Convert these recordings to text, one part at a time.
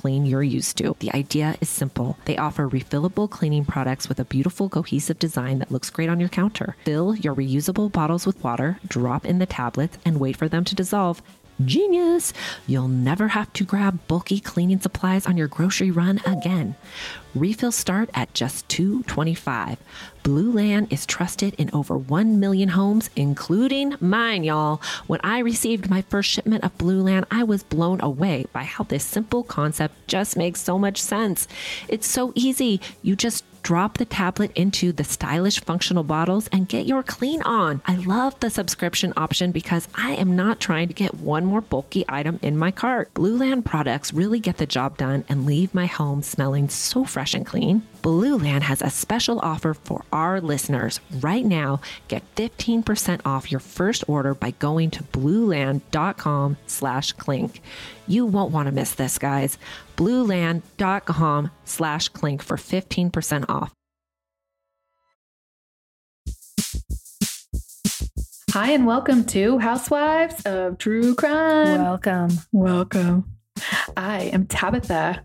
clean you're used to. The idea is simple. They offer refillable cleaning products with a beautiful cohesive design that looks great on your counter. Fill your reusable bottles with water, drop in the tablets, and wait for them to dissolve. Genius! You'll never have to grab bulky cleaning supplies on your grocery run again. Refills start at just $2.25. Blue Land is trusted in over 1 million homes, including mine, y'all. When I received my first shipment of Blue Land, I was blown away by how this simple concept just makes so much sense. It's so easy. You just drop the tablet into the stylish functional bottles and get your clean on. I love the subscription option because I am not trying to get one more bulky item in my cart. Blue Land products really get the job done and leave my home smelling so fresh and clean. Blue Land has a special offer for our listeners. Right now, get 15% off your first order by going to blueland.com slash clink. You won't want to miss this, guys. blueland.com slash clink for 15% off. Hi, and welcome to Housewives of True Crime. Welcome. Welcome. I am Tabitha.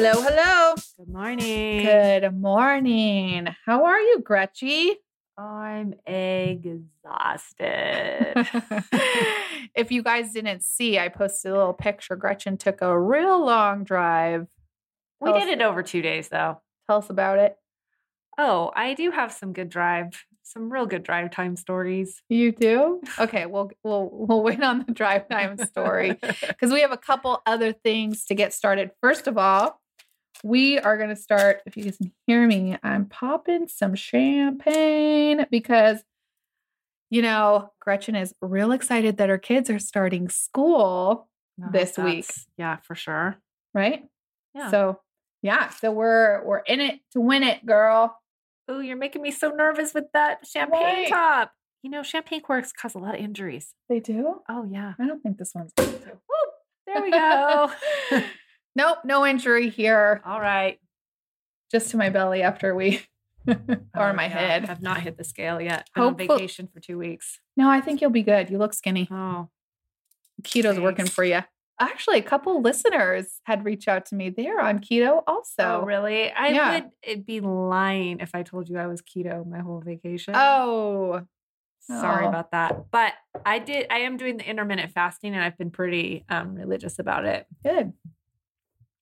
Hello, hello. Good morning. Good morning. How are you, Gretchy? I'm exhausted. if you guys didn't see, I posted a little picture. Gretchen took a real long drive. we did it over two days, though. Tell us about it. Oh, I do have some good drive, some real good drive time stories. You do? Okay, we'll we'll we'll wait on the drive time story because we have a couple other things to get started. First of all, we are going to start. If you guys can hear me, I'm popping some champagne because you know Gretchen is real excited that her kids are starting school, No, This week. Yeah, for sure. right? Yeah. So yeah, so we're we're in it to win it, girl. Oh, you're making me so nervous with that champagne Why? top. You know, champagne corks cause a lot of injuries. They do? Oh, yeah. I don't think this one's going to. Whoop, there we go. nope, no injury here. All right. Just to my belly after we or Oh, my yeah, head. I've not hit the scale yet. I'm on Hopeful- vacation for two weeks. No, I think you'll be good. You look skinny. Oh, Keto's working for you. Actually, a couple listeners had reached out to me. They're on keto also. oh really? I yeah. would it'd be lying if I told you I was keto my whole vacation. Oh, sorry Oh. about that. But I did. I am doing the intermittent fasting, and I've been pretty um, religious about it. good.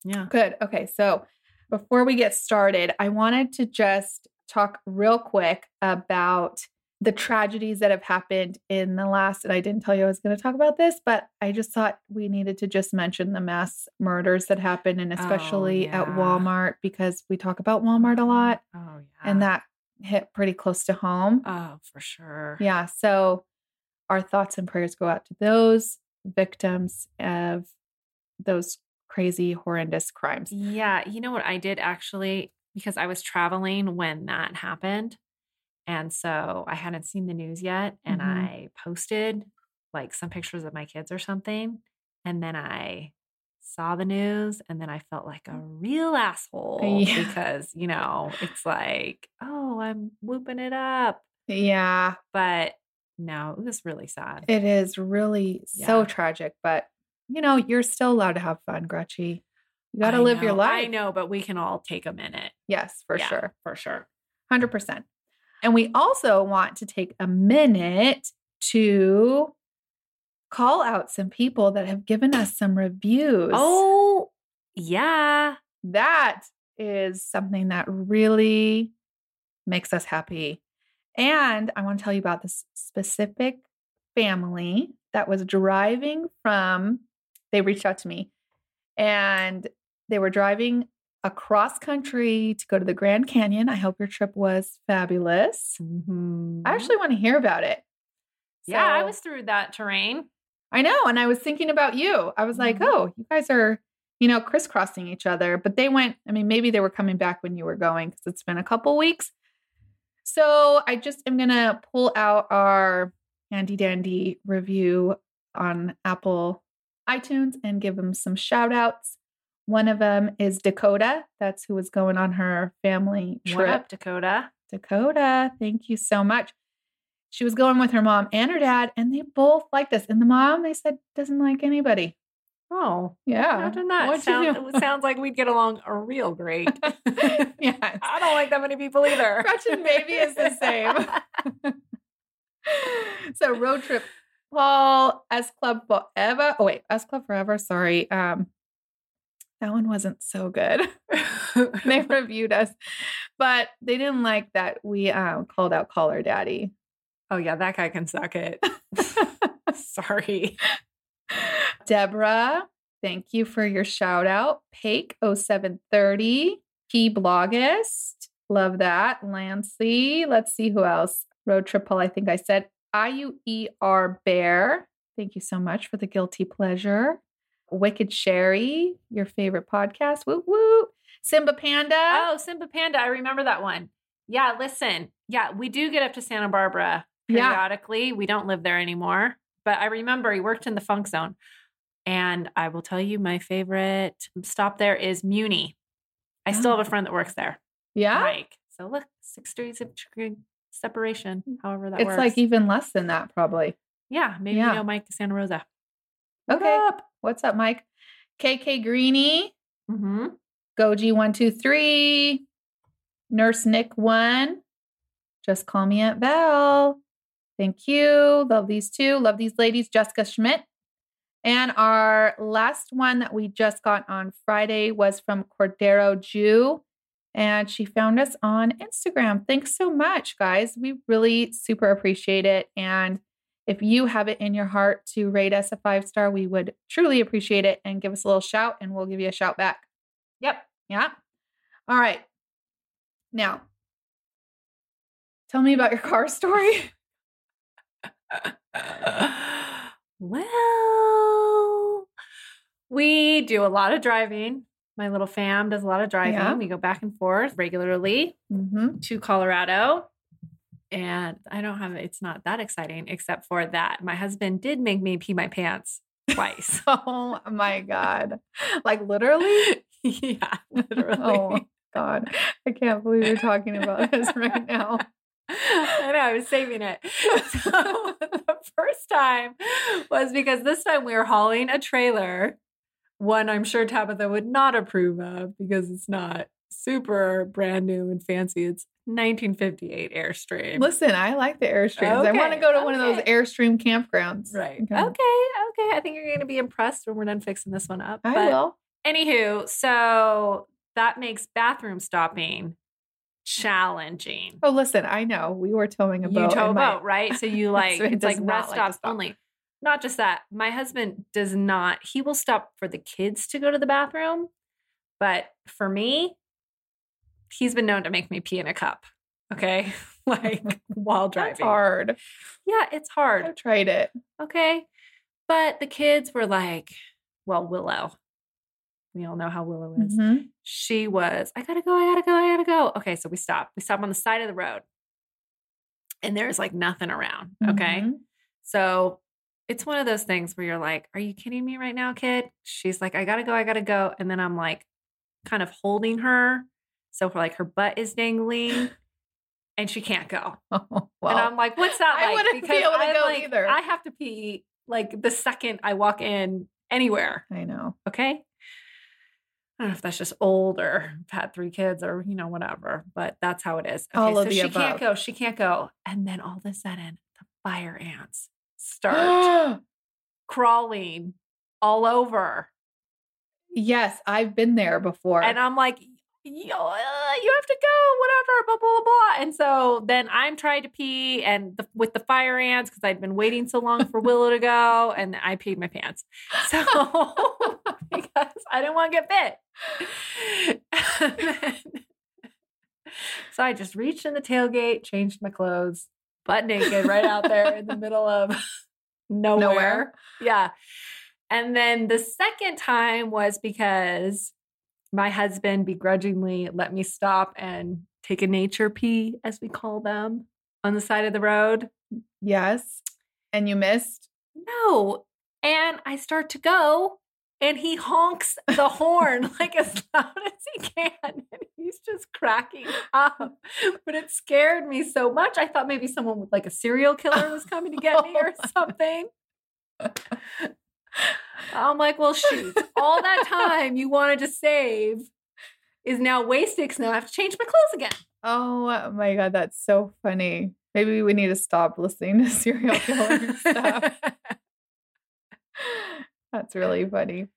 Yeah. Good. Okay. So before we get started, I wanted to just talk real quick about the tragedies that have happened in the last, and I didn't tell you I was going to talk about this, but I just thought we needed to just mention the mass murders that happened, and oh, especially at yeah. Walmart, because we talk about Walmart a lot, Oh yeah. and that hit pretty close to home. Oh, for sure. Yeah. So our thoughts and prayers go out to those victims of those crazy, horrendous crimes. Yeah, you know what I did actually because I was traveling when that happened. And so I hadn't seen the news yet and Mhm. I posted like some pictures of my kids or something and then I saw the news and then I felt like a real asshole Yeah. because, you know, it's like, oh, I'm whooping it up. Yeah. But no, it was really sad. It is really so tragic, but you know, you're still allowed to have fun, Gretchy. You got to live your life. I know, but we can all take a minute. Yes, for Yeah, sure. For sure. 100%. And we also want to take a minute to call out some people that have given us some reviews. Oh, yeah. that is something that really makes us happy. And I want to tell you about this specific family that was driving from, they reached out to me and they were driving across country to go to the Grand Canyon. I hope your trip was fabulous. I actually want to hear about it. yeah, I was through that terrain. I know. And I was thinking about you. I was like, Mhm. oh, you guys are, you know, crisscrossing each other. But they went, I mean, maybe they were coming back when you were going because it's been a couple weeks. So I just am going to pull out our handy dandy review on Apple iTunes and give them some shout outs. One of them is Dakota. That's who was going on her family trip. What up, Dakota? Dakota, thank you so much. She was going with her mom and her dad, and they both liked us. And the mom, they said, doesn't like anybody. Oh, Yeah. that. What'd you Sound, it sounds like we'd get along real great. yes. I don't like that many people either. Gretchen maybe is the same. so road trip Paul S Club Forever. Oh wait, S Club Forever. Sorry. Um that one wasn't so good. they reviewed us, but they didn't like that we um, called out Call Her Daddy. oh yeah, that guy can suck it. Sorry. Deborah, thank you for your shout out. Pake0730, Key Bloggist. Love that. Lancey. Let's see who else. Road Trip Paul, I think I said. IUER Bear. Thank you so much for the guilty pleasure. Wicked Sherry, your favorite podcast. Woo woo. Simba Panda. Oh, Simba Panda. I remember that one. Yeah, listen. Yeah, we do get up to Santa Barbara Yeah. periodically. We don't live there anymore. But I remember he worked in the funk zone. And I will tell you my favorite stop there is Muni. I still have a oh. friend that works there. yeah. Mike. So look, six degrees of separation, however that It's works. like even less than that, probably. yeah, maybe Yeah. you know Mike Santa Rosa. What Okay. up? What's up, Mike? KK Greeny. Mm-hmm. Goji one two three, Nurse Nick one. Just call me Aunt Val. Thank you. Love these two. Love these ladies. Jessica Schmidt. And our last one that we just got on Friday was from Cordero Jew. And she found us on Instagram. Thanks so much, guys. We really super appreciate it. And if you have it in your heart to rate us a five star, we would truly appreciate it and give us a little shout, and we'll give you a shout back. Yep. Yeah. All right. Now, tell me about your car story. well, we do a lot of driving. My little fam does a lot of driving. Yeah. We go back and forth regularly Mm-hmm. to Colorado. And I don't have it's not that exciting except for that my husband did make me pee my pants twice. Oh my God. Like literally? yeah, literally. Oh God. I can't believe you're talking about this right now. I know, I was saving it. So the first time was because this time we were hauling a trailer, one I'm sure Tabitha would not approve of because it's not super brand new and fancy. It's 1958 Airstream. Listen, I like the Airstreams. I want to go to one of those. Airstream campgrounds. Right. Okay. Okay. Okay. I think you're going to be impressed when we're done fixing this one up. I But will. Anywho, so that makes bathroom stopping challenging. Oh, listen, I know. We were towing a boat. you tow a and my- boat, right? So you like it's like rest like to stops stop. only. Not just that, my husband does not. He will stop for the kids to go to the bathroom, but for me, he's been known to make me pee in a cup. Okay, like while driving. That's hard. Yeah, it's hard. I've tried it. Okay, but the kids were like, well, Willow. We all know how Willow is Mhm. she was, I gotta go, I gotta go, I gotta go. Okay, so we stop. We stop on the side of the road. And there's like nothing around. Okay. Mhm. So it's one of those things where you're like, Are you kidding me right now, kid? She's like, I gotta go, I gotta go. And then I'm like kind of holding her. So for like her butt is dangling and she can't go. Oh, and I'm like, what's that like? I wouldn't be able to I'm go like, either. I have to pee like the second I walk in anywhere. I know. Okay. I don't know if that's just old or I've had three kids or, you know, whatever, but that's how it is. Okay, All so she above. can't go. She can't go. And then all of a sudden, the fire ants start crawling all over. Yes, I've been there before. And I'm like, you, uh, you have to go, whatever, blah, blah, blah. And so then I'm trying to pee and the, with the fire ants because I'd been waiting so long for Willow to go and I peed my pants. So because I didn't want to get bit. so I just reached in the tailgate, changed my clothes, butt naked, right out there in the middle of nowhere. Nowhere. Yeah. And then the second time was because my husband begrudgingly let me stop and take a nature pee, as we call them, on the side of the road. yes. And you missed? No. And I start to go, and he honks the horn like as loud as he can. And he's just cracking up. But it scared me so much. I thought maybe someone with like a serial killer was coming to get me or something. I'm like, well, shoot, all that time you wanted to save is now wasted because now I have to change my clothes again. Oh, uh, oh my God, that's so funny. Maybe we need to stop listening to serial killer stuff. That's really funny.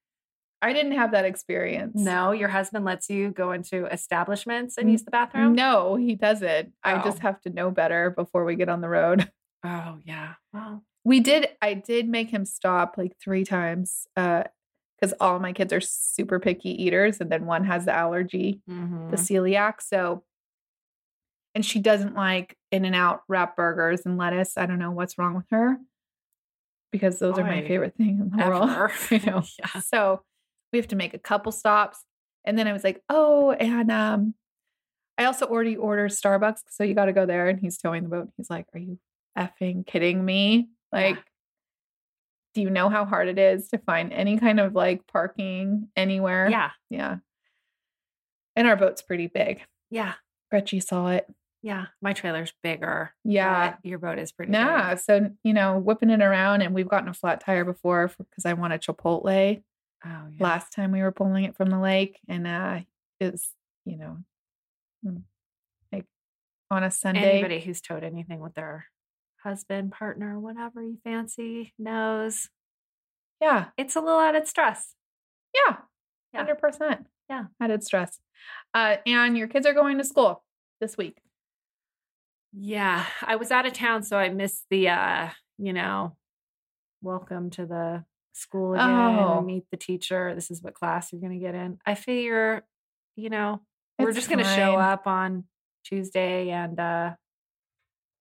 I didn't have that experience. no, your husband lets you go into establishments and use the bathroom? No, he doesn't. I just Oh. have to know better before we get on the road. Oh, yeah. Well, We did, I did make him stop like three times because all my kids are super picky eaters. And then one has the allergy, mhm. the celiac. So, and she doesn't like In N Out wrap burgers and lettuce. I don't know what's wrong with her because those are my favorite thing in the world. ever. I know. yeah. So we have to make a couple stops. And then I was like, oh, and um, I also already ordered Starbucks. So you got to go there. And he's towing the boat. He's like, are you effing kidding me? Like, do you know how hard it is to find any kind of like parking anywhere? Yeah. Yeah. And our boat's pretty big. Yeah. Gretchy saw it. Yeah. My trailer's bigger. Yeah. Your boat is pretty Yeah. big. So, you know, whipping it around and we've gotten a flat tire before because I wanted Chipotle. Oh, yeah. last time we were pulling it from the lake and uh it was you know mm, like on a sunday Anybody who's towed anything with their husband, partner, whatever you fancy knows yeah it's a little added stress. yeah Yeah. 100% Yeah. added stress uh and your kids are going to school this week Yeah. I was out of town, so I missed the uh, you know, welcome to the school again, Oh. meet the teacher. This is what class you're gonna get in. I figure, you know, we're It's just gonna show up on Tuesday and uh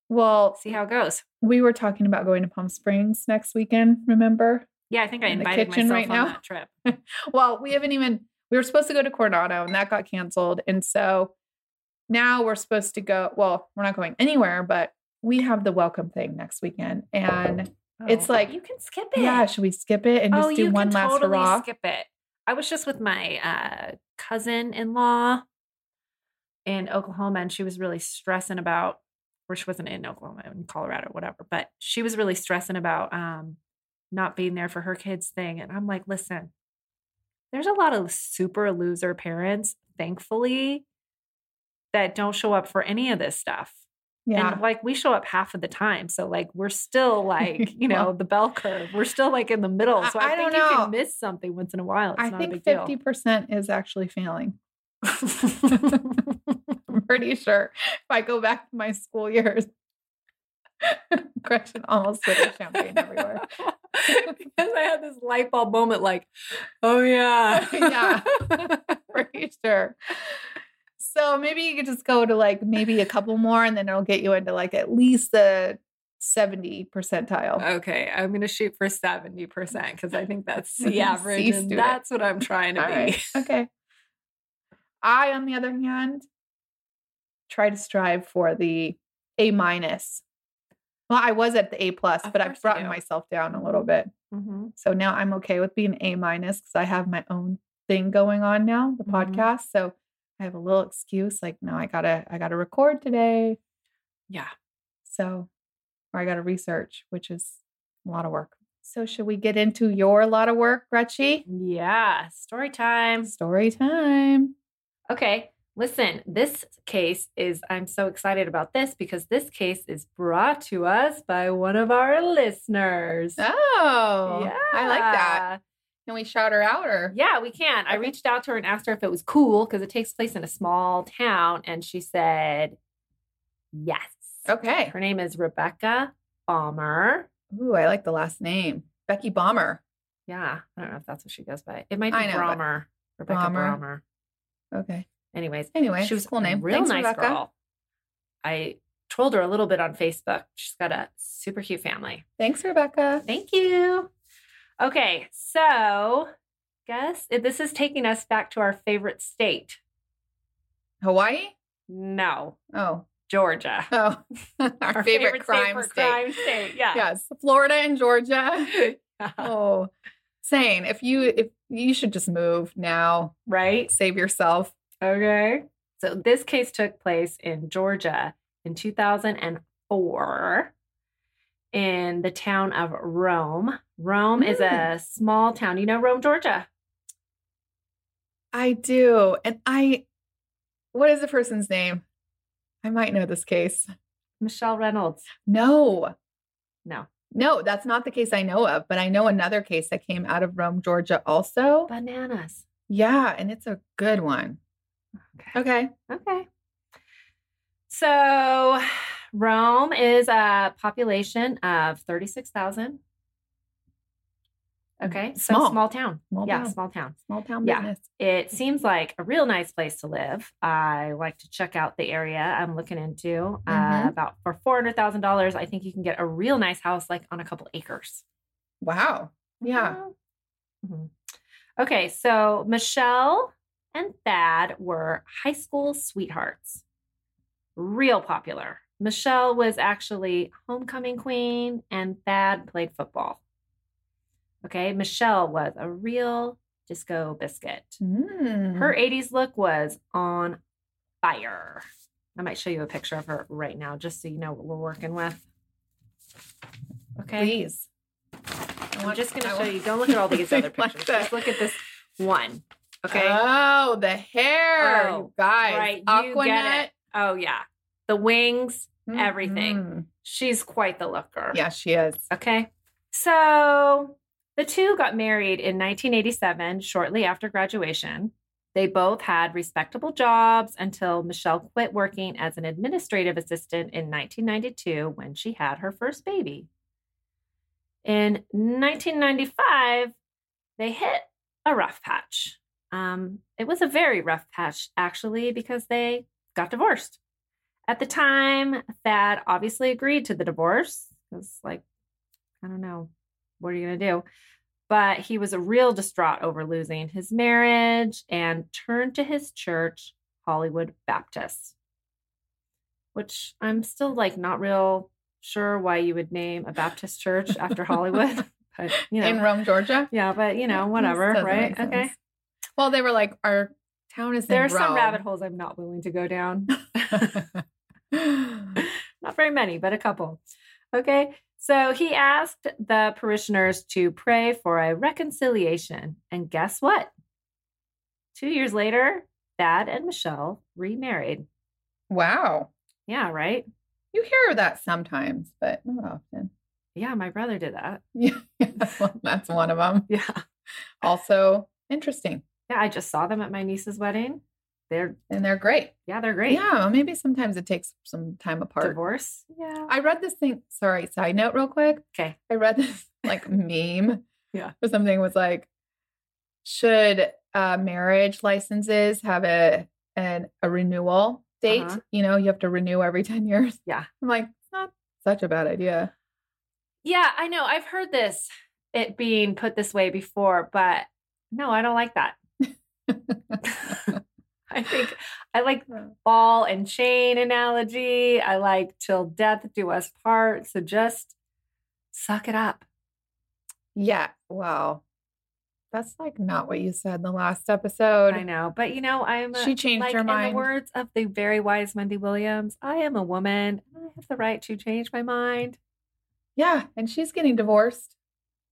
well see how it goes. we were talking about going to palm springs next weekend remember Yeah, I think I In the invited kitchen myself right on now? that trip. well we haven't even we were supposed to go to coronado and that got canceled and so now we're supposed to go well we're not going anywhere but we have the welcome thing next weekend and It's Oh, like- you can skip it. yeah should we skip it and just oh, do you one can last totally hurrah skip it. I was just with my uh, cousin-in-law in Oklahoma, and she was really stressing about, or she wasn't in Oklahoma, in Colorado, whatever. But she was really stressing about um, not being there for her kids' thing, and I'm like, listen, there's a lot of super loser parents, thankfully, that don't show up for any of this stuff. yeah And like we show up half of the time. So like we're still like, you know, Well- the bell curve. We're still like in the middle. So I, I think don't you can miss something once in a while. It's I not think a big fifty percent is actually failing. I'm pretty sure if I go back to my school years, Gretchen almost spit her champagne everywhere. because I had this light bulb moment like, oh yeah. Yeah. Pretty sure. So maybe you could just go to like maybe a couple more, and then it'll get you into like at least the seventy percentile. Okay, I'm gonna shoot for 70% because I think that's the average. And that's what I'm trying to All be. right. Okay. I, on the other hand, try to strive for the A minus. Well, I was at the A plus, Of but I've brought myself down a little bit. Mhm. So now I'm okay with being A minus because I have my own thing going on now, the Mhm. podcast. So I have a little excuse like, no, I gotta, I gotta record today. Yeah. So, or I gotta research, which is a lot of work. So should we get into your lot of work, Gretchy? Yeah. Story time. Story time. Okay. Listen, this case is, I'm so excited about this because this case is brought to us by one of our listeners. Oh, yeah. I like that. Can we shout her out or? Yeah, we can. I reached out to her and asked her if it was cool because it takes place in a small town. And she said, yes. Okay. Her name is Rebecca Balmer. Ooh, I like the last name. Becky Bomber. Yeah, I don't know if that's what she goes by. It might be know, Brommer. Rebecca Balmer. Brommer. Okay. Anyways, Anyway, she was cool name. real Thanks, nice Rebecca. girl. I trolled her a little bit on Facebook. She's got a super cute family. Thanks, Rebecca. Thank you. Okay, so guess if this is taking us back to our favorite state. Hawaii? No, Oh, Georgia. oh, our, favorite, crime for state. Crime state. Yeah. Yes, Florida and Georgia. Oh, saying if you if you should just move now, right. save yourself. Okay. So this case took place in Georgia in 2004 in the town of Rome. Rome is a mm. small town. You know Rome, Georgia? I do, and I. What is the person's name? I might know this case. Michelle Reynolds. No, No. no, that's not the case I know of. But I know another case that came out of Rome, Georgia, also. Bananas. Yeah, and it's a good one. Okay. Okay. Okay. So Rome is a population of 36,000. Okay. So Small. small town. Small yeah, town. small town. Small town Yeah. It seems like a real nice place to live. I like to check out the area I'm looking into. Uh, Mhm. about for four hundred thousand dollars, I think you can get a real nice house, like on a couple acres. Wow. Yeah. Mhm. Okay, so Michelle and Thad were high school sweethearts. Real popular. Michelle was actually homecoming queen, and Thad played football. Okay, Michelle was a real disco biscuit. Mm. Her 80s look was on fire. I might show you a picture of her right now just so you know what we're working with. Okay. Please. I'm just going to show you. Don't look at all these other pictures. Just look at this one. Okay. Oh, the hair. Oh, you guys. right, you Aqua Net. get it. oh, yeah. The wings. everything. Mhm. She's quite the looker. Yeah, she is. Okay. So the two got married in 1987, shortly after graduation. They both had respectable jobs until Michelle quit working as an administrative assistant in 1992 when she had her first baby. In 1995, they hit a rough patch. Um, it was a very rough patch, actually, because they got divorced. At the time, Thad obviously agreed to the divorce because, like, I don't know, what are you going to do? But he was a real distraught over losing his marriage and turned to his church, Hollywood Baptist, which I'm still like not real sure why you would name a Baptist church after Hollywood. But, you know, In Rome, Georgia. yeah, but you know, whatever, right? Okay. Well, they were like, our town is There are in some rabbit holes I'm not willing to go down. not very many, but a couple. Okay. So he asked the parishioners to pray for a reconciliation. And guess what? Two years later, Thad and Michelle remarried. wow. Yeah, right? You hear that sometimes, but not often. Yeah, my brother did that. Yeah, that's one of them. Yeah. Also interesting, Yeah, I just saw them at my niece's wedding. They're, and they're great. yeah, they're great. Yeah, well, maybe sometimes it takes some time apart. Divorce. Yeah. I read this thing. Sorry, side note, real quick. Okay. I read this like meme. Yeah. Or something was like, should uh, marriage licenses have a an a renewal date? Uh-huh. You know, you have to renew every ten years. Yeah. I'm like, it's not such a bad idea. Yeah, I know. I've heard this, it being put this way before, but no, I don't like that. I think I like ball and chain analogy. I like till death do us part. So just suck it up. yeah. Well, that's like not what you said in the last episode. I know. But you know, I'm She changed like her in mind. the words of the very wise Wendy Williams, I am a woman I have the right to change my mind. Yeah, and she's getting divorced.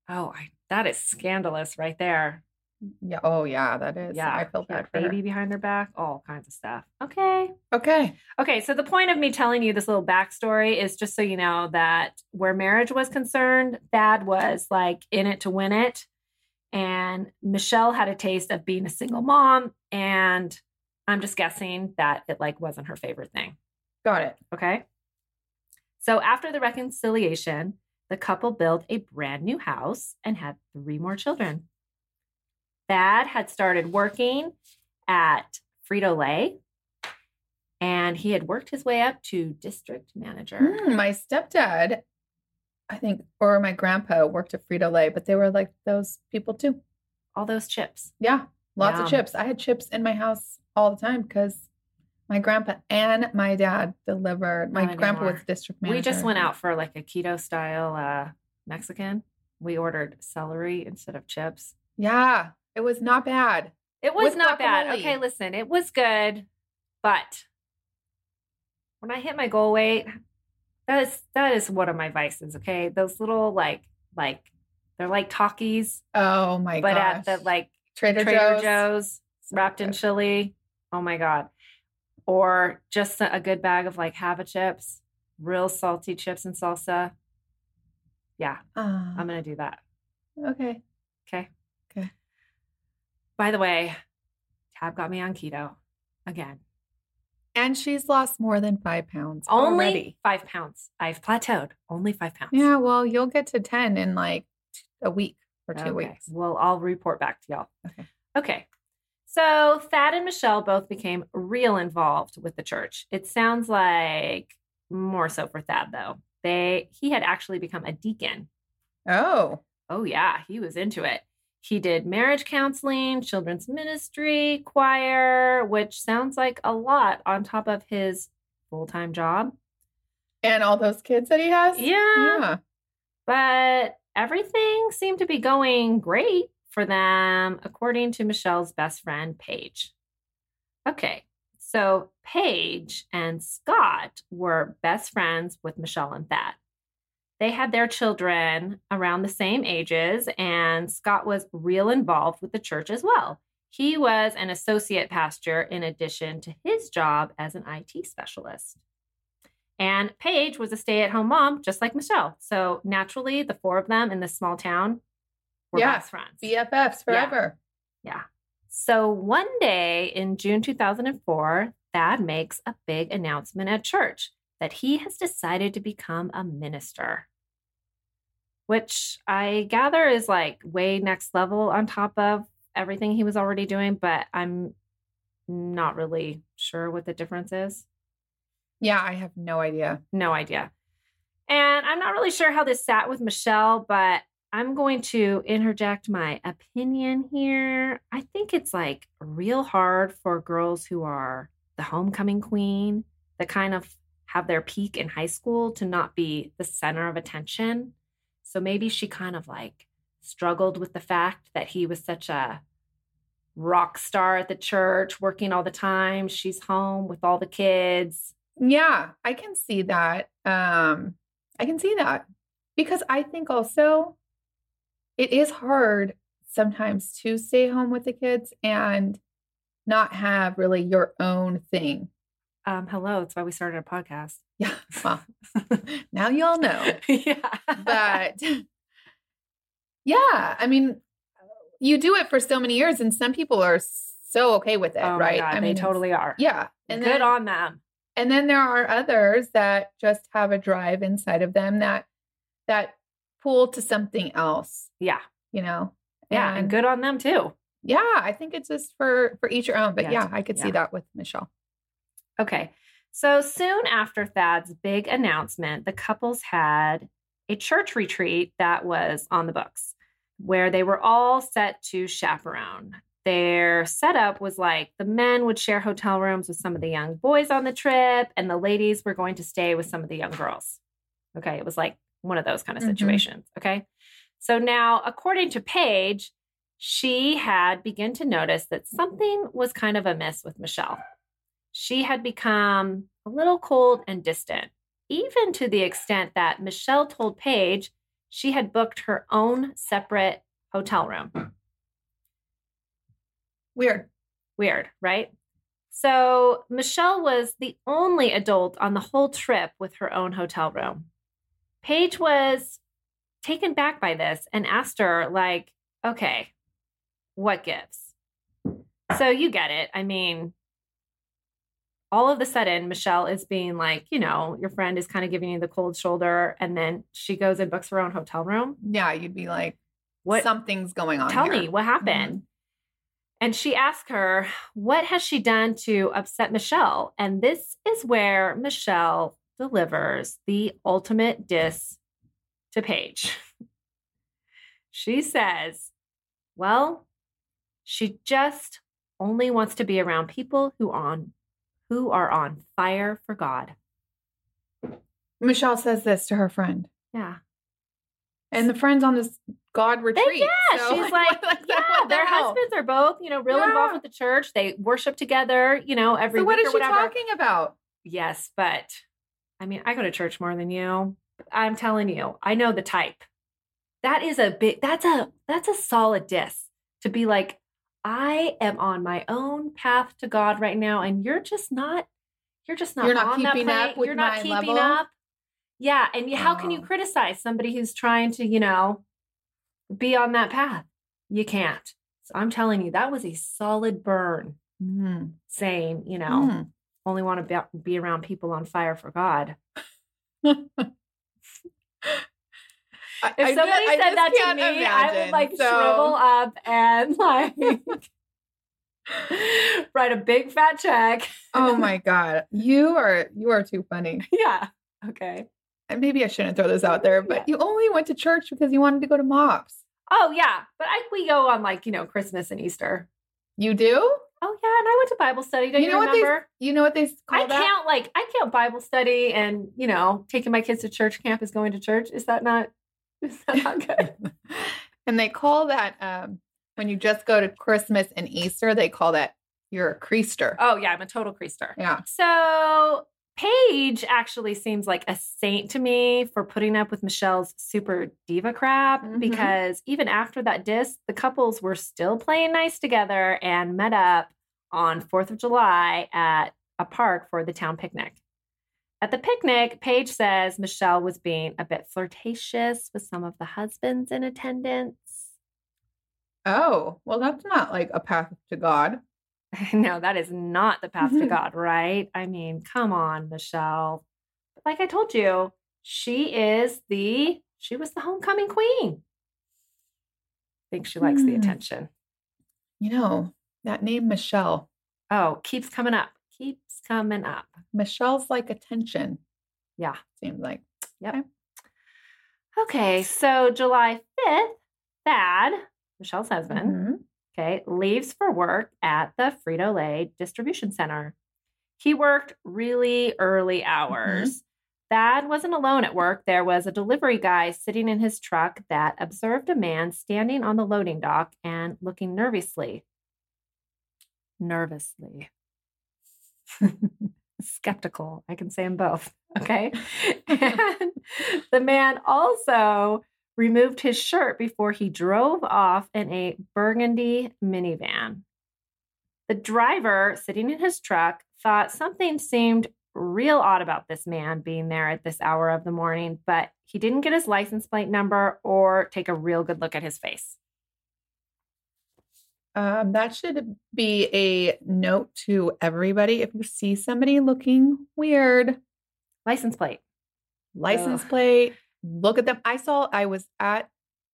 Oh, I, that is scandalous right there. Yeah. Oh, yeah, that is. Yeah, I feel bad for baby her. behind their back, all kinds of stuff. Okay. Okay. Okay, so the point of me telling you this little backstory is just so you know that where marriage was concerned, Thad was like in it to win it. And Michelle had a taste of being a single mom. And I'm just guessing that it like wasn't her favorite thing. Got it. Okay. So after the reconciliation, the couple built a brand new house and had three more children. Thad had started working at Frito Lay and he had worked his way up to district manager. Mm, my stepdad, I think, or my grandpa worked at Frito Lay, but they were like those people too. All those chips. Yeah. Lots Yum. of chips. I had chips in my house all the time because my grandpa and my dad delivered. My Not grandpa was district manager. We just went out for like a keto style uh, Mexican. We ordered celery instead of chips. Yeah. It was not bad. It was With not bad. Okay, listen, it was good, but when I hit my goal weight, that is that is one of my vices. Okay, those little like like they're like Takis. Oh my god. but gosh. at the like Trader, Trader Joe's. Joe's, wrapped in chili. Oh my god! Or just a a good bag of like Hava chips, real salty chips and salsa. Yeah, Ah, I'm gonna do that. Okay. Okay. By the way, Tab got me on keto again. And she's lost more than five pounds Only already. five pounds. I've plateaued. Only five pounds. Yeah. Well, you'll get to 10 in like a week or two Okay. weeks. Well, I'll report back to y'all. Okay. Okay. So Thad and Michelle both became real involved with the church. It sounds like more so for Thad though. They he had actually become a deacon. Oh. Oh yeah, he was into it. He did marriage counseling, children's ministry, choir, which sounds like a lot on top of his full-time job. And all those kids that he has? Yeah. Yeah. But everything seemed to be going great for them, according to Michelle's best friend, Paige. Okay, so Paige and Scott were best friends with Michelle and Thad. They had their children around the same ages, and Scott was real involved with the church as well. He was an associate pastor in addition to his job as an IT specialist. And Paige was a stay at home mom, just like Michelle. So naturally, the four of them in this small town were Yeah, best friends. BFFs forever. Yeah. So one day in June 2004, Thad makes a big announcement at church that he has decided to become a minister, which I gather is like way next level on top of everything he was already doing, but I'm not really sure what the difference is. Yeah, I have no idea. No idea. And I'm not really sure how this sat with Michelle, but I'm going to interject my opinion here. I think it's like real hard for girls who are the homecoming queen the kind of have their peak in high school to not be the center of attention. So maybe she kind of like struggled with the fact that he was such a rock star at the church, working all the time. She's home with all the kids. Yeah, I can see that. Um, I can see that because I think also it is hard sometimes to stay home with the kids and not have really your own thing. Um, hello, that's why we started a podcast. Yeah. Well, now you all know. yeah. But yeah, I mean, you do it for so many years, and some people are so okay with it, oh right? God, I they mean, totally are. Yeah. And Good then, on them. and then there are others that just have a drive inside of them that that pull to something else, Yeah. you know. Yeah. And, good on them too. Yeah, I think it's just for for each your own. But Yeah, yeah, I could yeah. see that with Michelle. Okay. So soon after Thad's big announcement, the couples had a church retreat that was on the books where they were all set to chaperone. Their setup was like the men would share hotel rooms with some of the young boys on the trip, and the ladies were going to stay with some of the young girls. Okay. It was like one of those kind of Mhm. situations. Okay. So now, according to Paige, she had begun to notice that something was kind of amiss with Michelle. She had become a little cold and distant, even to the extent that Michelle told Paige she had booked her own separate hotel room. Weird. Weird, right? So Michelle was the only adult on the whole trip with her own hotel room. Paige was taken back by this and asked her, like, okay, what gives? So you get it. I mean, all of a sudden, Michelle is being like, you know, your friend is kind of giving you the cold shoulder, and then she goes and books her own hotel room. Yeah, you'd be like, What? something's going on. Tell here. me what mm-hmm. happened. And she asks her, What has she done to upset Michelle? And this is where Michelle delivers the ultimate diss to Paige. She says, Well, she just only wants to be around people who on who are on fire for God. Michelle says this to her friend, Yeah. and the friend's on this God They- retreat. yeah, so, she's like, the- yeah, the their hell? husbands are both, you know, real Yeah. involved with the church. They worship together, you know, every So what is she whatever. talking about? Yes, but I mean, I go to church more than you. I'm telling you, I know the type. That is a big that's a that's a solid diss to be like, I am on my own path to God right now, and you're just not you're just not You're not on that keeping up with You're not my keeping level? up. Yeah. And how can you Oh. criticize somebody who's trying to, you know, be on that path? You can't. So I'm telling you, that was a solid burn Mm. saying, you know, Mm. only want to be, be around people on fire for God. I- If somebody I said that to me, I would like So- shrivel up and like write a big fat check. Oh my god, you are you are too funny. yeah. Okay. And maybe I shouldn't throw this out there, but Yeah. you only went to church because you wanted to go to MOPS. Oh yeah, but I, we go on like you know Christmas and Easter. You do? Oh yeah, and I went to Bible study. Don't You you, know what they? You know what they call I that? can't like I can't Bible study and you know taking my kids to church camp is going to church. Is that not? Is that not good? and they call that um, when you just go to Christmas and Easter, they call that you're a creaster. oh yeah, I'm a total creaster. Yeah. So Paige actually seems like a saint to me for putting up with Michelle's super diva crap Mhm. because even after that diss, the couples were still playing nice together and met up on 4th of July at a park for the town picnic. At the picnic, Paige says Michelle was being a bit flirtatious with some of the husbands in attendance. Oh, well, that's not like a path to God. no, that is not the path to God, right? I mean, come on, Michelle. Like I told you, she is the she was the homecoming queen. I Think she likes the Hmm. attention. You know, that name Michelle. Oh, keeps coming up. Keeps coming up. Michelle's like attention, Yeah. seems like. Yep. Okay, so July 5th, Thad, Michelle's husband, Mhm. okay, leaves for work at the Frito Lay distribution center. He worked really early hours. Thad wasn't alone at work. There was a delivery guy sitting in his truck that observed a man standing on the loading dock and looking nervously. Nervously. Skeptical. I can say them both. Okay. and the man also removed his shirt before he drove off in a burgundy minivan. The driver, sitting in his truck, thought something seemed real odd about this man being there at this hour of the morning, but he didn't get his license plate number or take a real good look at his face. Um, that should be a note to everybody. If you see somebody looking weird, License plate. license Ugh. plate, look at them. I saw, I was at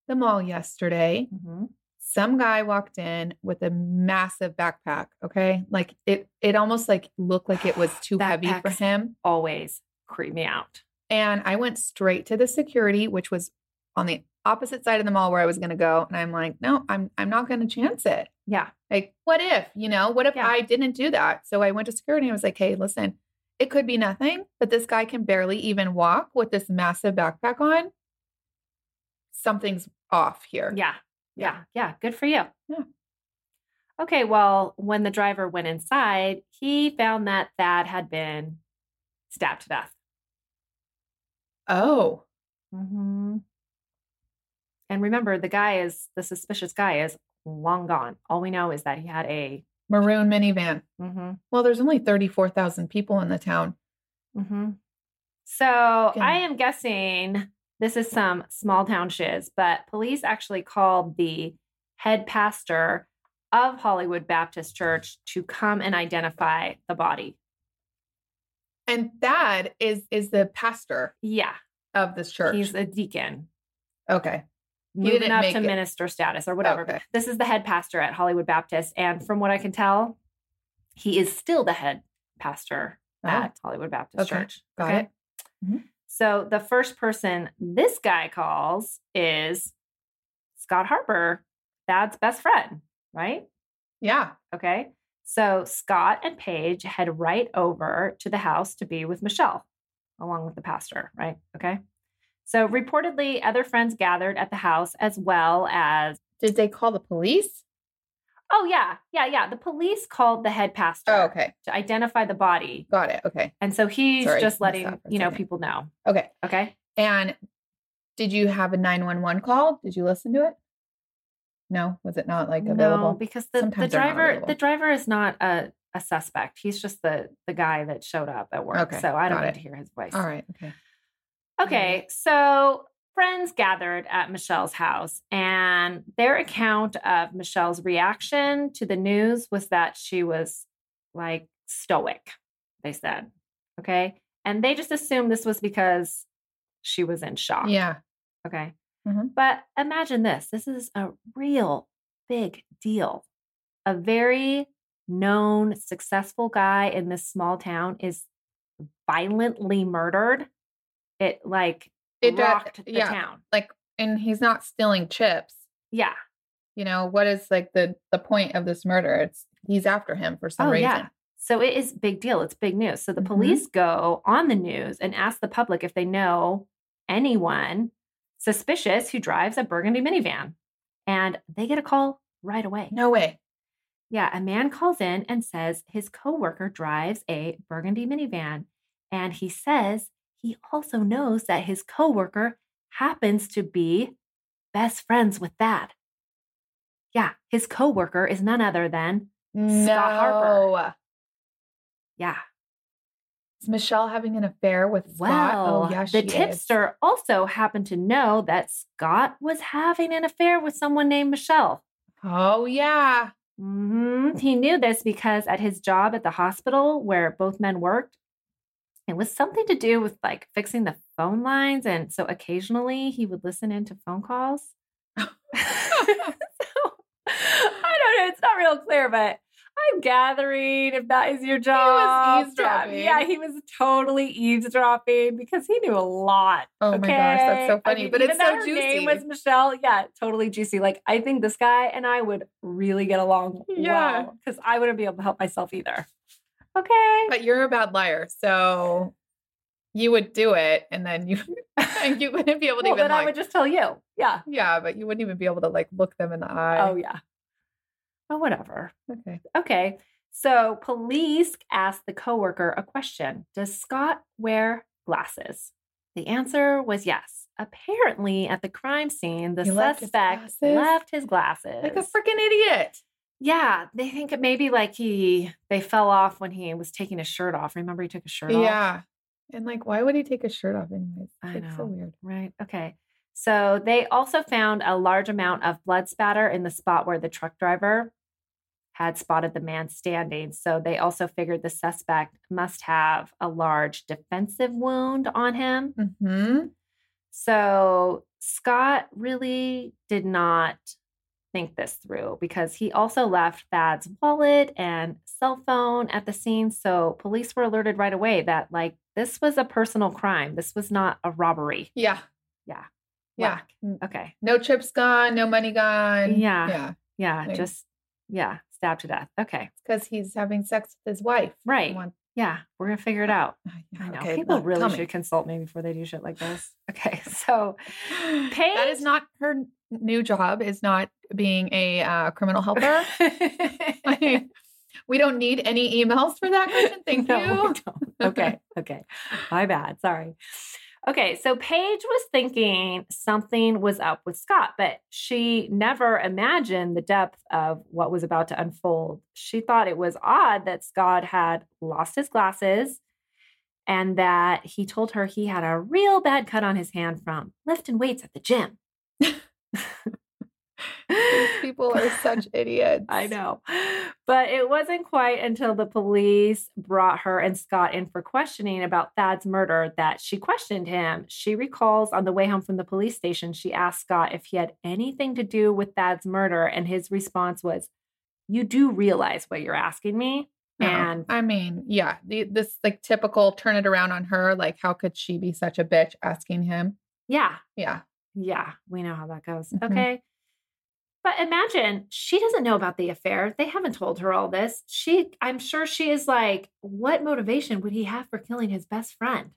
the mall yesterday. Mhm. Some guy walked in with a massive backpack. Okay. Like it, it almost like looked like it was too heavy for him. Always creep me out. And I went straight to the security, which was on the opposite side of the mall where I was going to go. And I'm like, no, I'm, I'm not going to chance it. Yeah. Like, what if, you know, what if Yeah. I didn't do that? So I went to security and I was like, hey, listen, it could be nothing, but this guy can barely even walk with this massive backpack on. Something's off here. Yeah. Yeah. Yeah. Good for you. Yeah. Okay. Well, when the driver went inside, he found that Thad had been stabbed to death. Oh, Mm-hmm. And remember, the guy is the suspicious guy is long gone. All we know is that he had a. Maroon minivan. mhm, Well, there's only 34,000 people in the town. mhm. So I am guessing this is some small town shiz, but police actually called the head pastor of Hollywood Baptist Church to come and identify the body. And dad is is the pastor Yeah, of this church. he's a deacon. okay. Moving up to it. minister status or whatever. Okay. This is the head pastor at Hollywood Baptist. And from what I can tell, he is still the head pastor Oh, at Hollywood Baptist Okay. Church. got it. Mhm. So the first person this guy calls is Scott Harper, Thad's best friend, right? Yeah. Okay. So Scott and Paige head right over to the house to be with Michelle, along with the pastor, right? Okay. So reportedly, other friends gathered at the house as well as, Did they call the police? oh, yeah, yeah, yeah. The police called the head pastor Oh, okay. to identify the body. Got it. Okay. And so he's Sorry, just letting, that for a you know, people know. Okay. Okay. And did you have a 911 call? Did you listen to it? No, was it not like available? No, because the, the Sometimes driver, the driver is not a, a suspect. He's just the the guy that showed up at work. Okay, So I don't need it. to hear his voice. All right. Okay. Okay, so friends gathered at Michelle's house, and their account of Michelle's reaction to the news was that she was like stoic, they said. Okay. And they just assumed this was because she was in shock. Yeah. Okay. Mhm. But imagine this this is a real big deal. A very known, successful guy in this small town is violently murdered. It like It does- rocked the yeah. town. Like, and he's not stealing chips. Yeah. You know, what is like the the point of this murder? It's he's after him for some oh, reason. yeah. So it is big deal. It's big news. So the Mhm. police go on the news and ask the public if they know anyone suspicious who drives a burgundy minivan. And they get a call right away. No way. Yeah, a man calls in and says his coworker drives a burgundy minivan. And he says he also knows that his coworker happens to be best friends with Thad. Yeah, his coworker is none other than no. Scott Harper. yeah. Is Michelle having an affair with Scott? Well, oh, yeah, the she is. tipster also happened to know that Scott was having an affair with someone named Michelle. Oh, yeah. hmm He knew this because at his job at the hospital where both men worked, it was something to do with like fixing the phone lines. And so occasionally he would listen into phone calls. so, I don't know. It's not real clear, but I'm gathering if that is your job. eavesdropping. Yeah, he was totally eavesdropping because he knew a lot. Oh my gosh, that's so okay? I funny. mean, but even it's so her juicy. name was Michelle. Yeah, totally juicy. Like I think this guy and I would really get along Yeah. well because I wouldn't be able to help myself either. Okay. but you're a bad liar, so you would do it, and then you and you wouldn't be able to well, even then I would just tell you. Yeah. yeah, but you wouldn't even be able to like look them in the oh, eye. Oh yeah. Oh whatever. okay. Okay. So police asked the coworker a question. Does Scott wear glasses? The answer was yes. Apparently, at the crime scene, the He left his suspect left his glasses. Like a freaking idiot. Yeah, they think it maybe like he they fell off when he was taking his shirt off. Remember he took his shirt off? Yeah. And like, why would he take his shirt off anyways? I It's so weird. Right. Okay. So they also found a large amount of blood spatter in the spot where the truck driver had spotted the man standing. So they also figured the suspect must have a large defensive wound on him. Mm-hmm. So Scott really did not think this through because he also left Thad's wallet and cell phone at the scene. So police were alerted right away that, like, this was a personal crime. This was not a robbery. Yeah. Yeah. Yeah. N- Okay. No chips gone, no money gone. Yeah. Yeah. Yeah. Like- Just, yeah, stabbed to death. Okay. Because he's having sex with his wife. Right. Yeah. We're going to figure it out. Ah, I know. okay, People look, really me. should consult me before they do shit like this. Okay. So, that Paige- is not her new job. Is not being a uh, criminal helper. Like, we don't need any emails for that question. Thank No, you. Okay. Okay. My bad. Sorry. Okay, so Paige was thinking something was up with Scott, but she never imagined the depth of what was about to unfold. She thought it was odd that Scott had lost his glasses and that he told her he had a real bad cut on his hand from lifting weights at the gym. These people are such idiots. I know. But it wasn't quite until the police brought her and Scott in for questioning about Thad's murder that she questioned him. She recalls on the way home from the police station, she asked Scott if he had anything to do with Thad's murder. And his response was, You do realize what you're asking me? No, And I mean, yeah, the, this like typical turn it around on her. Like, how could she be such a bitch asking him? yeah, Yeah. yeah, we know how that goes. Mhm. Okay. But imagine she doesn't know about the affair. They haven't told her all this. She, I'm sure she is like, what motivation would he have for killing his best friend?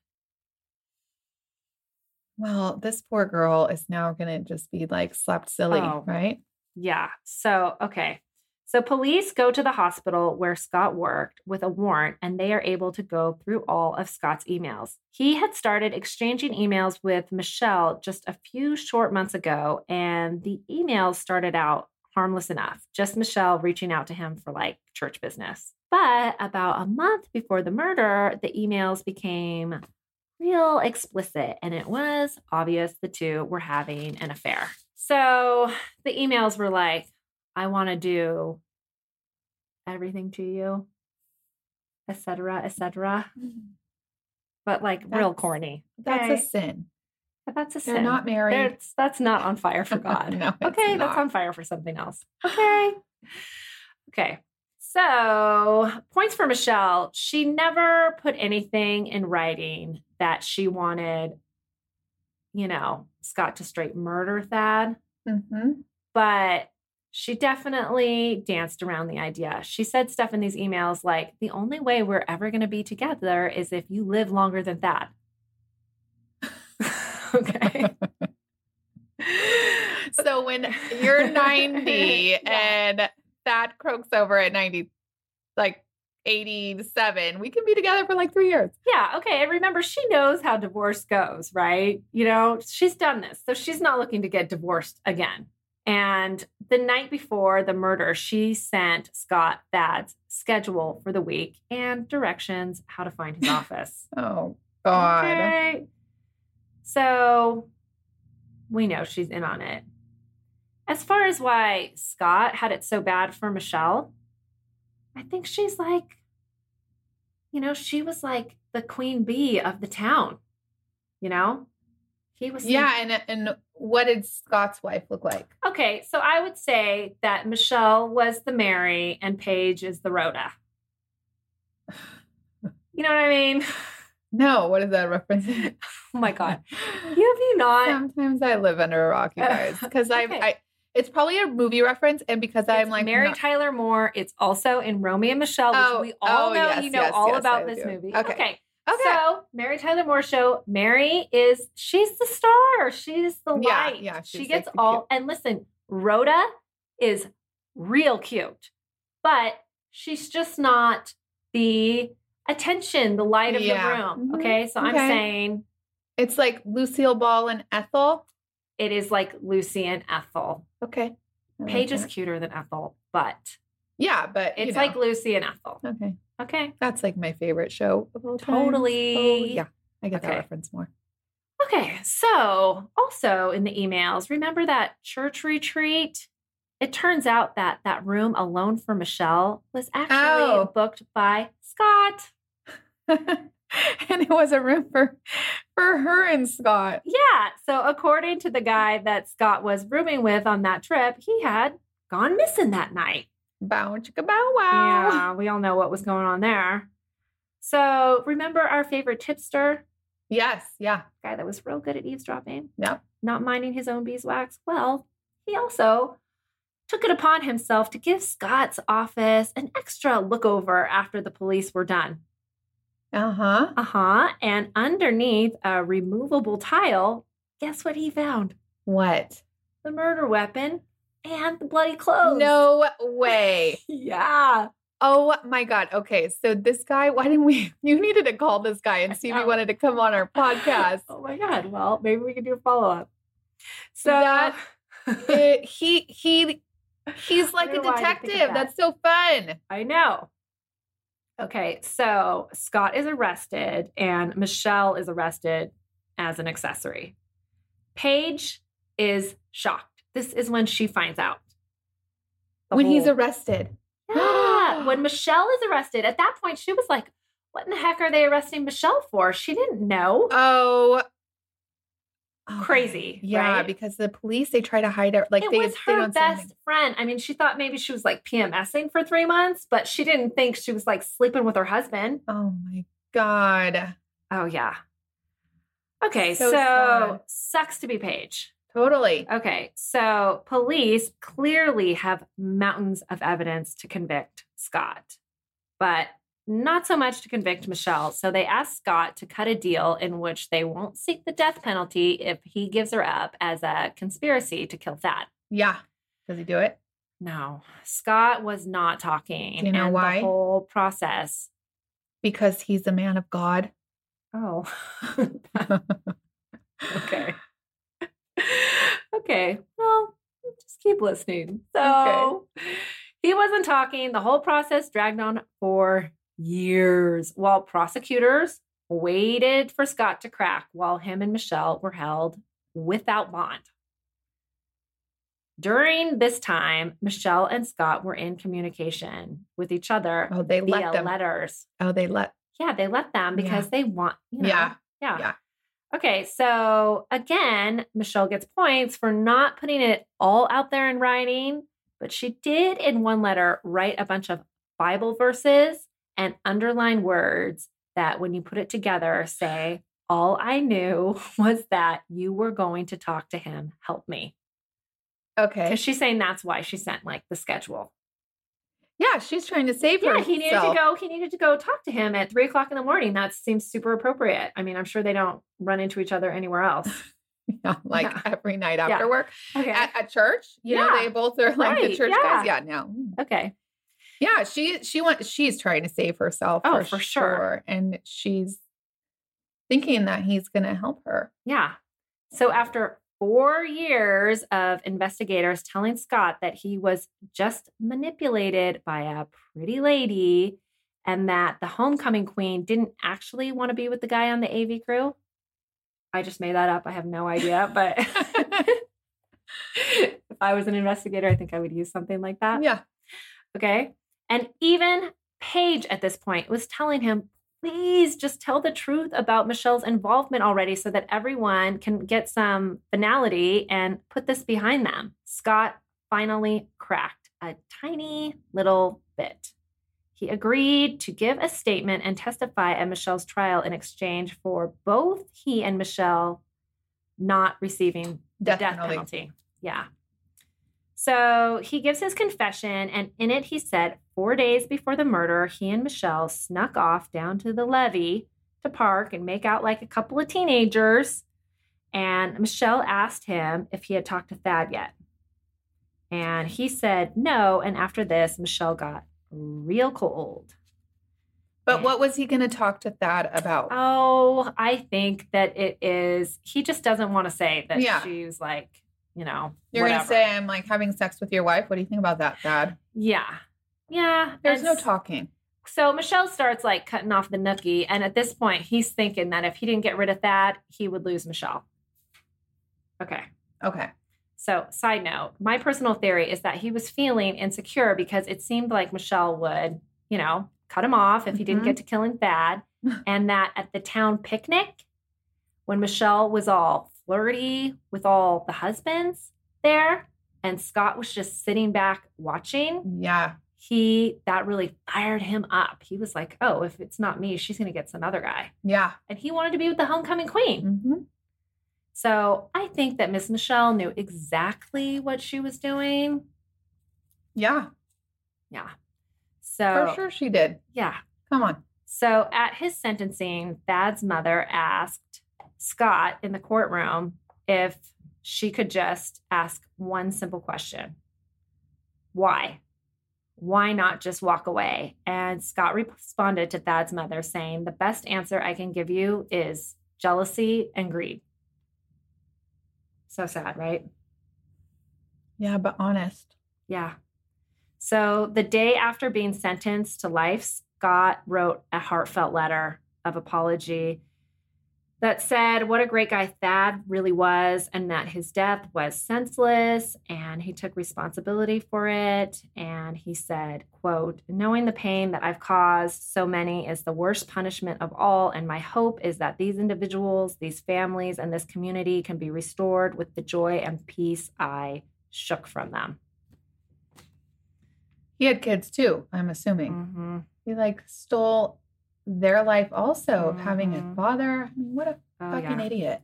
Well, this poor girl is now going to just be like slapped silly, Oh. right? Yeah. So, okay. So, police go to the hospital where Scott worked with a warrant and they are able to go through all of Scott's emails. He had started exchanging emails with Michelle just a few short months ago, and the emails started out harmless enough, just Michelle reaching out to him for like church business. But about a month before the murder, the emails became real explicit, and it was obvious the two were having an affair. So the emails were like, I want to do everything to you, etc., etc. But like real corny. That's Okay. a sin. But that's a They're sin. not married. That's, that's not on fire for God. No, okay, that's on fire for something else. Okay. Okay. So, points for Michelle. She never put anything in writing that she wanted, you know, Scott to straight murder Thad, hmm but she definitely danced around the idea. She said stuff in these emails like, the only way we're ever going to be together is if you live longer than Thad. okay. So when you're 90 Yeah. and Thad croaks over at 90, like 87, we can be together for like three years. Yeah, okay. And remember, she knows how divorce goes, right? You know, she's done this. So she's not looking to get divorced again. And the night before the murder, she sent Scott Thad's schedule for the week and directions how to find his office. Oh, God. Okay. So we know she's in on it. As far as why Scott had it so bad for Michelle, I think she's like, you know, she was like the queen bee of the town. You know, he was. Yeah. And, and what did Scott's wife look like? Okay, so I would say that Michelle was the Mary and Paige is the Rhoda. You know what I mean? No, what is that reference? Oh my God. You have you not? Sometimes I live under a rock, you uh, guys, because I, Okay. I, it's probably a movie reference, and because I'm like Mary not- Tyler Moore. It's also in Romy and Michele, which Oh, we all oh, know yes, you know yes, all yes, about I this do. movie. Okay. okay. Okay. So Mary Tyler Moore show. Mary is she's the star. She's the light. yeah, she she's, gets like, all cute. and listen, Rhoda is real cute, but she's just not the attention, the light of Yeah. the room. Mhm. Okay. So I'm saying it's like Lucille Ball and Ethel. it is like Lucy and Ethel. Okay. I like Paige is cuter than Ethel, but Yeah, but you it's know. like Lucy and Ethel. okay. Okay. That's like my favorite show of all time. Oh, totally. Oh, yeah, I get that reference more. Okay, so also in the emails, remember that church retreat? It turns out that that room alone for Michelle was actually Oh. booked by Scott. and it was a room for for her and Scott. Yeah, so according to the guy that Scott was rooming with on that trip, he had gone missing that night. Bow chicka bow wow. Yeah, we all know what was going on there. So remember our favorite tipster, Yes, yeah. guy that was real good at eavesdropping? Yep. not minding his own beeswax. Well, he also took it upon himself to give Scott's office an extra look over after the police were done. Uh-huh. Uh huh. And underneath a removable tile, guess what he found? What? The murder weapon and the bloody clothes. No way. Yeah. Oh my God. Okay. So this guy, why didn't we? You needed to call this guy and see if he wanted to come on our podcast. Oh my God. Well, maybe we can do a follow up. So That- Eh, he he he's like a don't know why I didn't think of detective. that. That's so fun. I know. Okay, so Scott is arrested and Michelle is arrested as an accessory. Paige is shocked. This is when she finds out. the when he's arrested. Yeah, when Michelle is arrested, at that point she was like, "What in the heck are they arresting Michelle for?" She didn't know. Oh. Okay. Crazy, Yeah, right? because the police they try to hide it. Like it they, was her don't best friend. I mean, she thought maybe she was like PMSing for three months, but she didn't think she was like sleeping with her husband. Oh my god. Oh yeah. Okay, So so, sucks to be Paige. Totally. Okay, so police clearly have mountains of evidence to convict Scott, but not so much to convict Michelle. So they ask Scott to cut a deal in which they won't seek the death penalty if he gives her up as a conspiracy to kill Thad. Yeah. Does he do it? No, Scott was not talking. Do you know why? The whole process. Because he's a man of God. Oh. okay. Okay. Well, just keep listening. So he wasn't talking. The whole process dragged on for years while prosecutors waited for Scott to crack while him and Michelle were held without bond. During this time, Michelle and Scott were in communication with each other Oh, they via let them. letters. Oh, they let. Yeah, they let them Yeah. because they want, you know. Yeah. Yeah. Yeah. Okay, so again, Michelle gets points for not putting it all out there in writing, but she did in one letter write a bunch of Bible verses and underline words that when you put it together say, All I knew was that you were going to talk to him. Help me. Okay. Because she's saying that's why she sent like the schedule. Yeah, she's trying to save Yeah, her. he needed to go. He needed to go talk to him at three o'clock in the morning. That seems super appropriate. I mean, I'm sure they don't run into each other anywhere else. Yeah, like Yeah. every night Yeah. after work Okay. at, at church. You know, they both are like the church yeah. guys. Yeah, no. okay. Yeah, she she went. She's trying to save herself. Oh, for, for sure. and she's thinking that he's going to help her. Yeah. So after four years of investigators telling Scott that he was just manipulated by a pretty lady and that the homecoming queen didn't actually want to be with the guy on the AV crew. I just made that up. I have no idea, but if I was an investigator, I think I would use something like that. Yeah, Okay. And even Paige at this point was telling him, please just tell the truth about Michelle's involvement already so that everyone can get some finality and put this behind them. Scott finally cracked a tiny little bit. He agreed to give a statement and testify at Michelle's trial in exchange for both he and Michelle not receiving the Death death, penalty. penalty. Yeah. So he gives his confession, and in it, he said four days before the murder, he and Michelle snuck off down to the levee to park and make out like a couple of teenagers. And Michelle asked him if he had talked to Thad yet. And he said no. And after this, Michelle got real cold. but what was he going to talk to Thad about? Oh, I think that it is, he just doesn't want to say that Yeah. she was like, you know, You're going to say I'm like having sex with your wife. What do you think about that, Thad? yeah. Yeah. There's no talking. So Michelle starts like cutting off the nookie. And at this point, he's thinking Thad if he didn't get rid of that, he would lose Michelle. Okay. Okay. So, side note, my personal theory is that he was feeling insecure because it seemed like Michelle would, you know, cut him off if he didn't Mhm. get to killing Thad. and that at the town picnic, when Michelle was all flirty with all the husbands there, and Scott was just sitting back watching, Yeah. he that really fired him up. He was like, "Oh, if it's not me, she's going to get some other guy." Yeah. And he wanted to be with the homecoming queen. hmm So, I think that Miss Michelle knew exactly what she was doing. Yeah. Yeah. So, For sure she did. yeah. Come on. So, at his sentencing, Thad's mother asked Scott in the courtroom if she could just ask one simple question. Why? Why not just walk away? And Scott responded to Thad's mother saying, The best answer I can give you is jealousy and greed. So sad, right? Yeah, but honest. Yeah. So the day after being sentenced to life, Scott wrote a heartfelt letter of apology that said what a great guy Thad really was and that his death was senseless and he took responsibility for it and he said quote knowing the pain that I've caused so many is the worst punishment of all and my hope is that these individuals these families and this community can be restored with the joy and peace I shook from them He had kids too, I'm assuming. Mhm. He like stole their life also of having a Mhm. father. I mean, what a Oh, fucking yeah. idiot.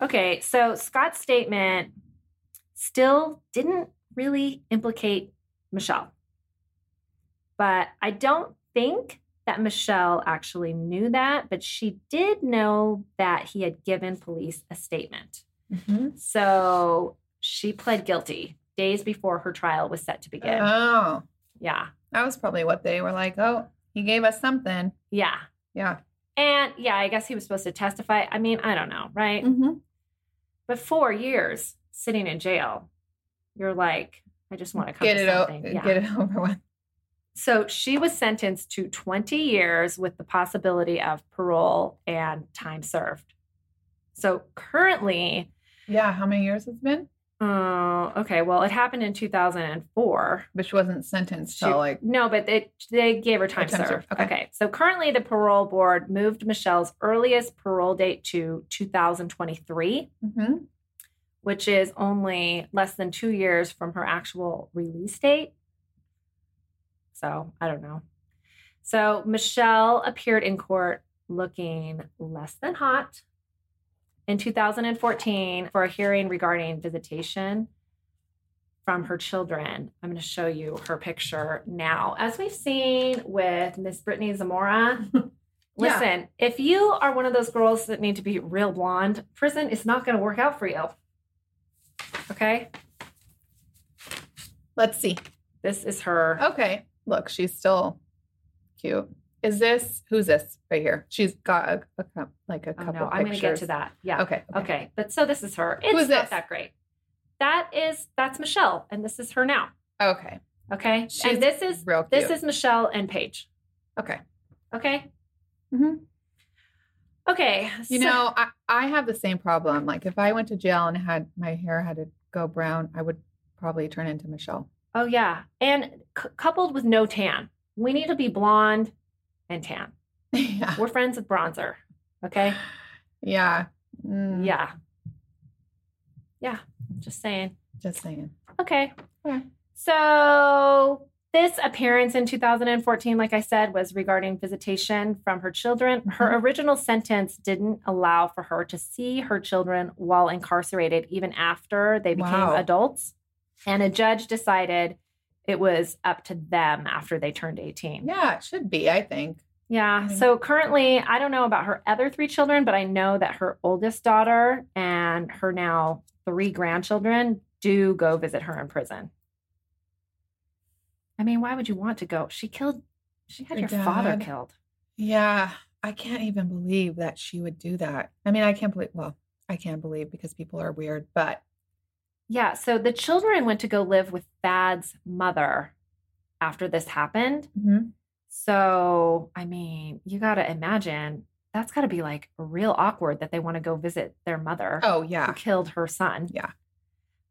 Okay, so Scott's statement still didn't really implicate Michelle. But I don't think that Michelle actually knew that, but she did know that he had given police a statement. Mhm. So she pled guilty days before her trial was set to begin. Oh, yeah. that was probably what they were like. Oh, he gave us something. Yeah. Yeah. And yeah, I guess he was supposed to testify. I mean, I don't know, right? Mm-hmm. But four years sitting in jail, you're like, I just want to come Get to it something. Yeah. Get it over with. So she was sentenced to 20 years with the possibility of parole and time served. So currently, Yeah. How many years it's been? Uh, okay, well, it happened in 2004. Which wasn't sentenced She- till like. no, but they they gave her time, time served. okay. Okay. so currently the parole board moved Michelle's earliest parole date to 2023, hmm which is only less than two years from her actual release date. So I don't know. So Michelle appeared in court looking less than hot in 2014 for a hearing regarding visitation from her children. I'm going to show you her picture now. As we've seen with Miss Brittany Zamora, Yeah. listen, if you are one of those girls that need to be real blonde, prison is not going to work out for you. Okay? Let's see. This is her. Okay. Look, she's still cute. Is this who's this right here? She's got a, a like a Oh, couple no, I'm going to get to that. Yeah. Okay. Okay. But so this is her. It's Who is not this? that great. That is that's Michelle and this is her now. Okay. Okay? She's and this is Real cute. this is Michelle and Paige. okay. Okay? Mhm. Okay. You so- know, I, I have the same problem. Like if I went to jail and had my hair had to go brown, I would probably turn into Michelle. Oh yeah. And c- coupled with no tan. We need to be blonde and tan. yeah. We're friends with bronzer. Okay? Yeah. Mm, Yeah. Yeah. Just saying. Just saying. Okay. Okay. So this appearance in 2014, like I said, was regarding visitation from her children. Her original sentence didn't allow for her to see her children while incarcerated, even after they became Wow. adults. And a judge decided it was up to them after they turned 18. Yeah, it should be, I think. Yeah. So currently, I don't know about her other three children, but I know that her oldest daughter and her now three grandchildren do go visit her in prison. I mean, why would you want to go? She killed, she had Her your father killed. Yeah. I can't even believe that she would do that. I mean, I can't believe, well, I can't believe because people are weird, but Yeah. So the children went to go live with Thad's mother after this happened. Mhm. So, I mean, you got to imagine that's got to be like real awkward that they want to go visit their mother. oh, yeah. who killed her son. Yeah.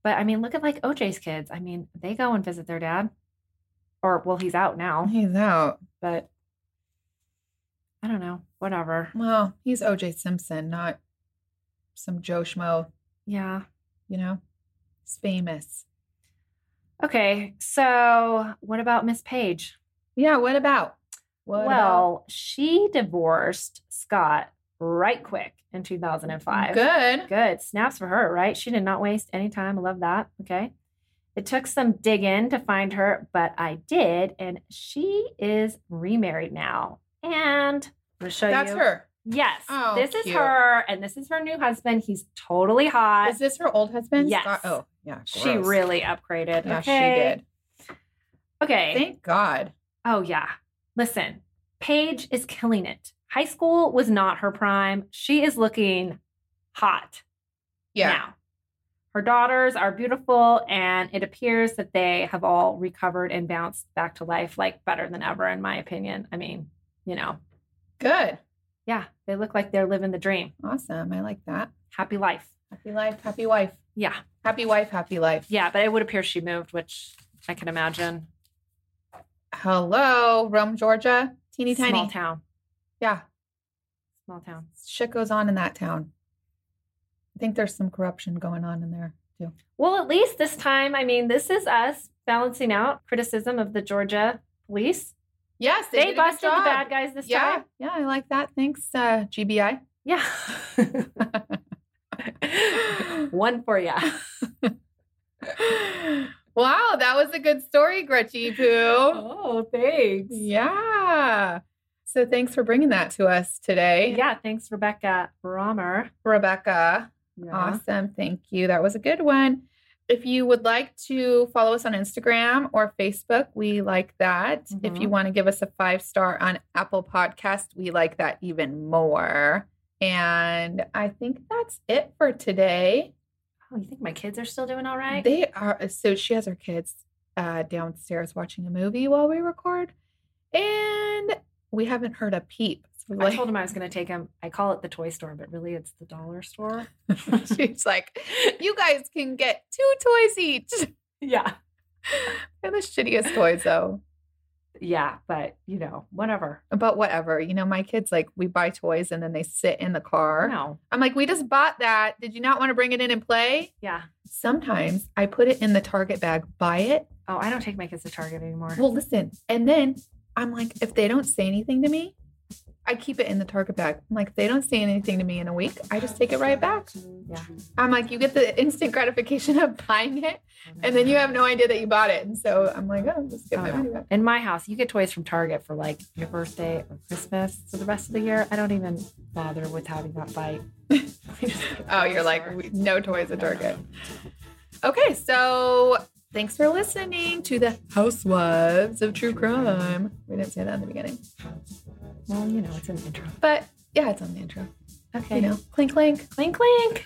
But I mean, look at like OJ's kids. I mean, they go and visit their dad. Or well, he's out now, He's out. but I don't know. Whatever. Well, he's OJ Simpson, not some Joe Schmo, Yeah. you know? He's famous. Okay. So what about Miss Paige? Yeah, what about? What well, she divorced Scott right quick in 2005. Good. Good. Snaps for her, right? She did not waste any time. I love that. Okay. It took some digging to find her, but I did. And she is remarried now. And I'm going to show That's you. That's her. Yes. Oh, this is cute. her. And this is her new husband. He's totally hot. Is this her old husband? Yes. Scott- Oh, yeah. she really upgraded. Yeah, okay. she did. Okay. Thank God. Oh, yeah. Listen, Paige is killing it. High school was not her prime. She is looking hot Yeah. now. Her daughters are beautiful, and it appears that they have all recovered and bounced back to life like better than ever, in my opinion. I mean, you know, Good. yeah, they look like they're living the dream. Awesome. I like that. Happy life. Happy life, happy wife. Yeah. Happy wife, happy life. Yeah. But it would appear she moved, which I can imagine. Hello, Rome, Georgia. Teeny tiny. Small town. Yeah. Small town. Shit goes on in that town. I think there's some corruption going on in there too. Well, at least this time, I mean, this is us balancing out criticism of the Georgia police. Yes, They, good busted the bad guys this Yeah, time. yeah, I like that. Thanks, uh, GBI. Yeah. One for ya. wow, that was a good story, Gretchy Poo. Oh, thanks. Yeah. So thanks for bringing that to us today, Yeah, thanks, Rebecca Romer. Rebecca. Yeah. Awesome. Thank you. That was a good one. If you would like to follow us on Instagram or Facebook, we like that. If you Mhm. want to give us a five star on Apple Podcast, we like that even more. And I think that's it for today. Oh, you think my kids are still doing all right? They are so she has her kids uh, downstairs watching a movie while we record, and we haven't heard a peep. So I told him I was going to take him. I call it the toy store, but really it's the dollar store. she's like, "You guys can get two toys each." yeah. They're the shittiest toys, though. Yeah, but you know, whatever. But whatever, you know, my kids like we buy toys and then they sit in the car. No. I'm like, we just bought that. Did you not want to bring it in and play? Yeah. Sometimes I put it in the Target bag, buy it. Oh, I don't take my kids to Target anymore. Well, listen, and then I'm like, if they don't say anything to me, I keep it in the Target bag. I'm like, they don't say anything to me in a week, I just take it right back. Yeah. I'm like, you get the instant gratification of buying it, and then you have no idea that you bought it. And so I'm like, oh, just give Oh, my uh, money back. In my house, you get toys from Target for like your birthday or Christmas. For the rest of the year, I don't even bother with having that fight. We just go to Oh, you're like, no toys at Target. Okay, so thanks for listening to the Housewives of True Crime. We didn't say that in the beginning, Well, you know, it's an intro. but yeah, it's on the intro. Okay. You know, clink clink. clink clink.